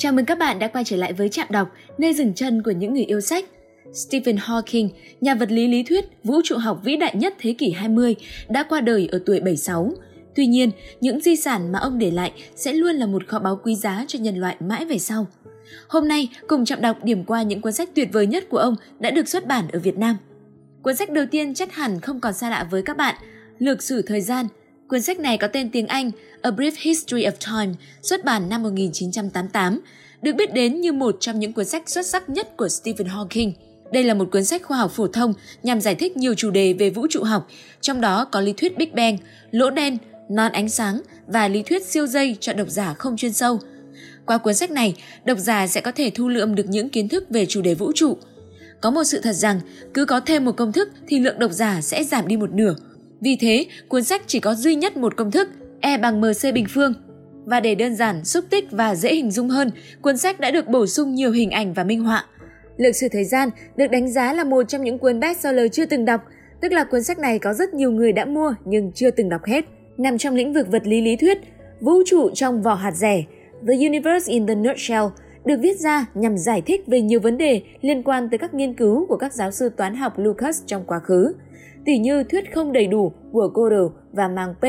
Chào mừng các bạn đã quay trở lại với Trạm Đọc, nơi dừng chân của những người yêu sách. Stephen Hawking, nhà vật lý lý thuyết, vũ trụ học vĩ đại nhất thế kỷ 20, đã qua đời ở tuổi 76. Tuy nhiên, những di sản mà ông để lại sẽ luôn là một kho báu quý giá cho nhân loại mãi về sau. Hôm nay, cùng Trạm Đọc điểm qua những cuốn sách tuyệt vời nhất của ông đã được xuất bản ở Việt Nam. Cuốn sách đầu tiên chắc hẳn không còn xa lạ với các bạn, Lược sử thời gian. Quyển sách này có tên tiếng Anh A Brief History of Time, xuất bản năm 1988, được biết đến như một trong những cuốn sách xuất sắc nhất của Stephen Hawking. Đây là một cuốn sách khoa học phổ thông nhằm giải thích nhiều chủ đề về vũ trụ học, trong đó có lý thuyết Big Bang, lỗ đen, non ánh sáng và lý thuyết siêu dây cho độc giả không chuyên sâu. Qua cuốn sách này, độc giả sẽ có thể thu lượm được những kiến thức về chủ đề vũ trụ. Có một sự thật rằng, cứ có thêm một công thức thì lượng độc giả sẽ giảm đi một nửa. Vì thế, cuốn sách chỉ có duy nhất một công thức, E bằng MC bình phương. Và để đơn giản, xúc tích và dễ hình dung hơn, cuốn sách đã được bổ sung nhiều hình ảnh và minh họa. Lược sử thời gian được đánh giá là một trong những cuốn bestseller chưa từng đọc, tức là cuốn sách này có rất nhiều người đã mua nhưng chưa từng đọc hết. Nằm trong lĩnh vực vật lý lý thuyết, vũ trụ trong vỏ hạt rẻ, The Universe in the Nutshell được viết ra nhằm giải thích về nhiều vấn đề liên quan tới các nghiên cứu của các giáo sư toán học Lucas trong quá khứ tỉ như thuyết không đầy đủ của Gödel và màng P,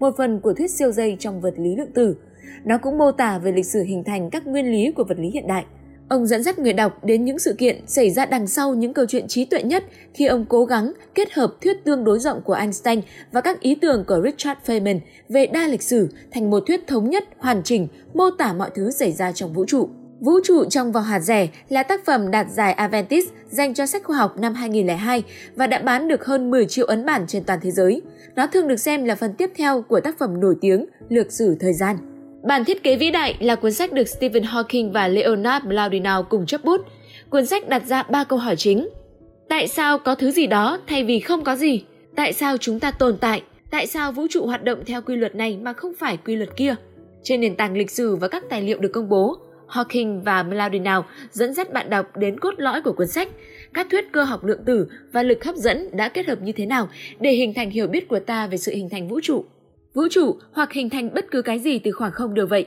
một phần của thuyết siêu dây trong vật lý lượng tử. Nó cũng mô tả về lịch sử hình thành các nguyên lý của vật lý hiện đại. Ông dẫn dắt người đọc đến những sự kiện xảy ra đằng sau những câu chuyện trí tuệ nhất khi ông cố gắng kết hợp thuyết tương đối rộng của Einstein và các ý tưởng của Richard Feynman về đa lịch sử thành một thuyết thống nhất, hoàn chỉnh, mô tả mọi thứ xảy ra trong vũ trụ. Vũ trụ trong vỏ hạt rẻ là tác phẩm đạt giải Aventis dành cho sách khoa học năm 2002 và đã bán được hơn 10 triệu ấn bản trên toàn thế giới. Nó thường được xem là phần tiếp theo của tác phẩm nổi tiếng Lược sử thời gian. Bản thiết kế vĩ đại là cuốn sách được Stephen Hawking và Leonard Mlodinow cùng chấp bút. Cuốn sách đặt ra ba câu hỏi chính. Tại sao có thứ gì đó thay vì không có gì? Tại sao chúng ta tồn tại? Tại sao vũ trụ hoạt động theo quy luật này mà không phải quy luật kia? Trên nền tảng lịch sử và các tài liệu được công bố, Hawking và Mlodinow dẫn dắt bạn đọc đến cốt lõi của cuốn sách, các thuyết cơ học lượng tử và lực hấp dẫn đã kết hợp như thế nào để hình thành hiểu biết của ta về sự hình thành vũ trụ. Vũ trụ hoặc hình thành bất cứ cái gì từ khoảng không đều vậy.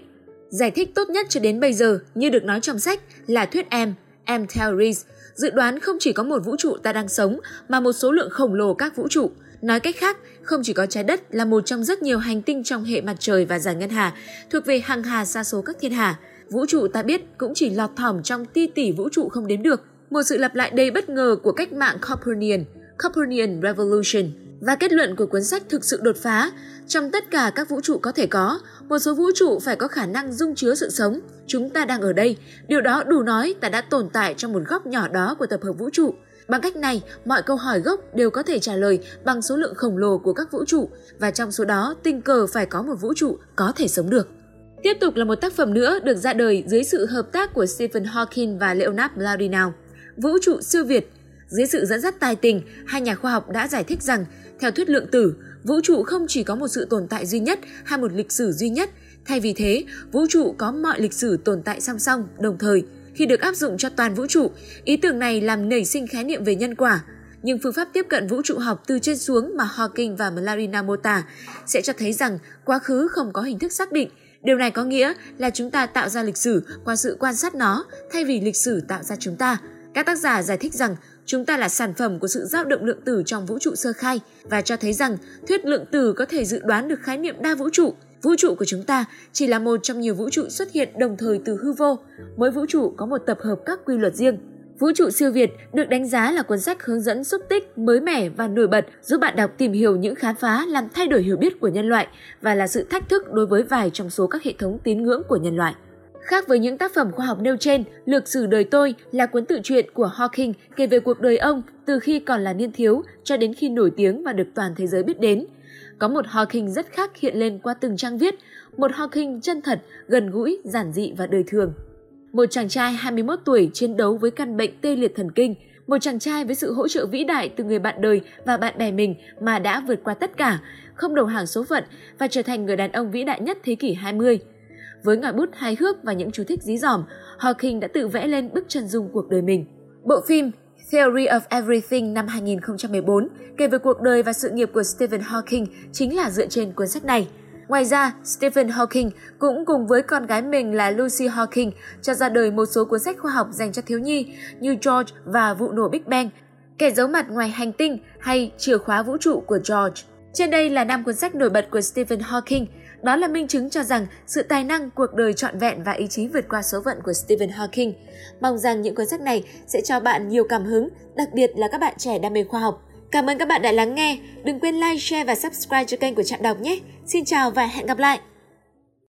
Giải thích tốt nhất cho đến bây giờ như được nói trong sách là thuyết M, M theories, dự đoán không chỉ có một vũ trụ ta đang sống mà một số lượng khổng lồ các vũ trụ. Nói cách khác, không chỉ có trái đất là một trong rất nhiều hành tinh trong hệ mặt trời và giải ngân hà, thuộc về hàng hà xa số các thiên hà, Vũ trụ ta biết cũng chỉ lọt thỏm trong ti tỷ vũ trụ không đếm được. Một sự lặp lại đầy bất ngờ của cách mạng Copernican, Copernican Revolution. Và kết luận của cuốn sách thực sự đột phá. Trong tất cả các vũ trụ có thể có, một số vũ trụ phải có khả năng dung chứa sự sống. Chúng ta đang ở đây. Điều đó đủ nói ta đã tồn tại trong một góc nhỏ đó của tập hợp vũ trụ. Bằng cách này, mọi câu hỏi gốc đều có thể trả lời bằng số lượng khổng lồ của các vũ trụ và trong số đó tình cờ phải có một vũ trụ có thể sống được. Tiếp tục là một tác phẩm nữa được ra đời dưới sự hợp tác của Stephen Hawking và Leonard Mlodinow. Vũ trụ siêu việt. Dưới sự dẫn dắt tài tình, hai nhà khoa học đã giải thích rằng, theo thuyết lượng tử, vũ trụ không chỉ có một sự tồn tại duy nhất hay một lịch sử duy nhất. Thay vì thế, vũ trụ có mọi lịch sử tồn tại song song, đồng thời. Khi được áp dụng cho toàn vũ trụ, ý tưởng này làm nảy sinh khái niệm về nhân quả. Nhưng phương pháp tiếp cận vũ trụ học từ trên xuống mà Hawking và Mlodinow mô tả sẽ cho thấy rằng quá khứ không có hình thức xác định, Điều này có nghĩa là chúng ta tạo ra lịch sử qua sự quan sát nó, thay vì lịch sử tạo ra chúng ta. Các tác giả giải thích rằng chúng ta là sản phẩm của sự dao động lượng tử trong vũ trụ sơ khai và cho thấy rằng thuyết lượng tử có thể dự đoán được khái niệm đa vũ trụ. Vũ trụ của chúng ta chỉ là một trong nhiều vũ trụ xuất hiện đồng thời từ hư vô. Mỗi vũ trụ có một tập hợp các quy luật riêng. Vũ trụ siêu Việt được đánh giá là cuốn sách hướng dẫn xúc tích, mới mẻ và nổi bật giúp bạn đọc tìm hiểu những khám phá làm thay đổi hiểu biết của nhân loại và là sự thách thức đối với vài trong số các hệ thống tín ngưỡng của nhân loại. Khác với những tác phẩm khoa học nêu trên, Lược sử đời tôi là cuốn tự truyện của Hawking kể về cuộc đời ông từ khi còn là niên thiếu cho đến khi nổi tiếng và được toàn thế giới biết đến. Có một Hawking rất khác hiện lên qua từng trang viết, một Hawking chân thật, gần gũi, giản dị và đời thường. Một chàng trai 21 tuổi chiến đấu với căn bệnh tê liệt thần kinh, một chàng trai với sự hỗ trợ vĩ đại từ người bạn đời và bạn bè mình mà đã vượt qua tất cả, không đầu hàng số phận và trở thành người đàn ông vĩ đại nhất thế kỷ 20. Với ngòi bút hài hước và những chú thích dí dỏm, Hawking đã tự vẽ lên bức chân dung cuộc đời mình. Bộ phim Theory of Everything năm 2014 kể về cuộc đời và sự nghiệp của Stephen Hawking chính là dựa trên cuốn sách này. Ngoài ra, Stephen Hawking cũng cùng với con gái mình là Lucy Hawking cho ra đời một số cuốn sách khoa học dành cho thiếu nhi như George và vụ nổ Big Bang, Kẻ giấu mặt ngoài hành tinh hay Chìa khóa vũ trụ của George. Trên đây là năm cuốn sách nổi bật của Stephen Hawking. Đó là minh chứng cho rằng sự tài năng, cuộc đời trọn vẹn và ý chí vượt qua số phận của Stephen Hawking. Mong rằng những cuốn sách này sẽ cho bạn nhiều cảm hứng, đặc biệt là các bạn trẻ đam mê khoa học. Cảm ơn các bạn đã lắng nghe. Đừng quên like, share và subscribe cho kênh của Trạm Đọc nhé. Xin chào và hẹn gặp lại!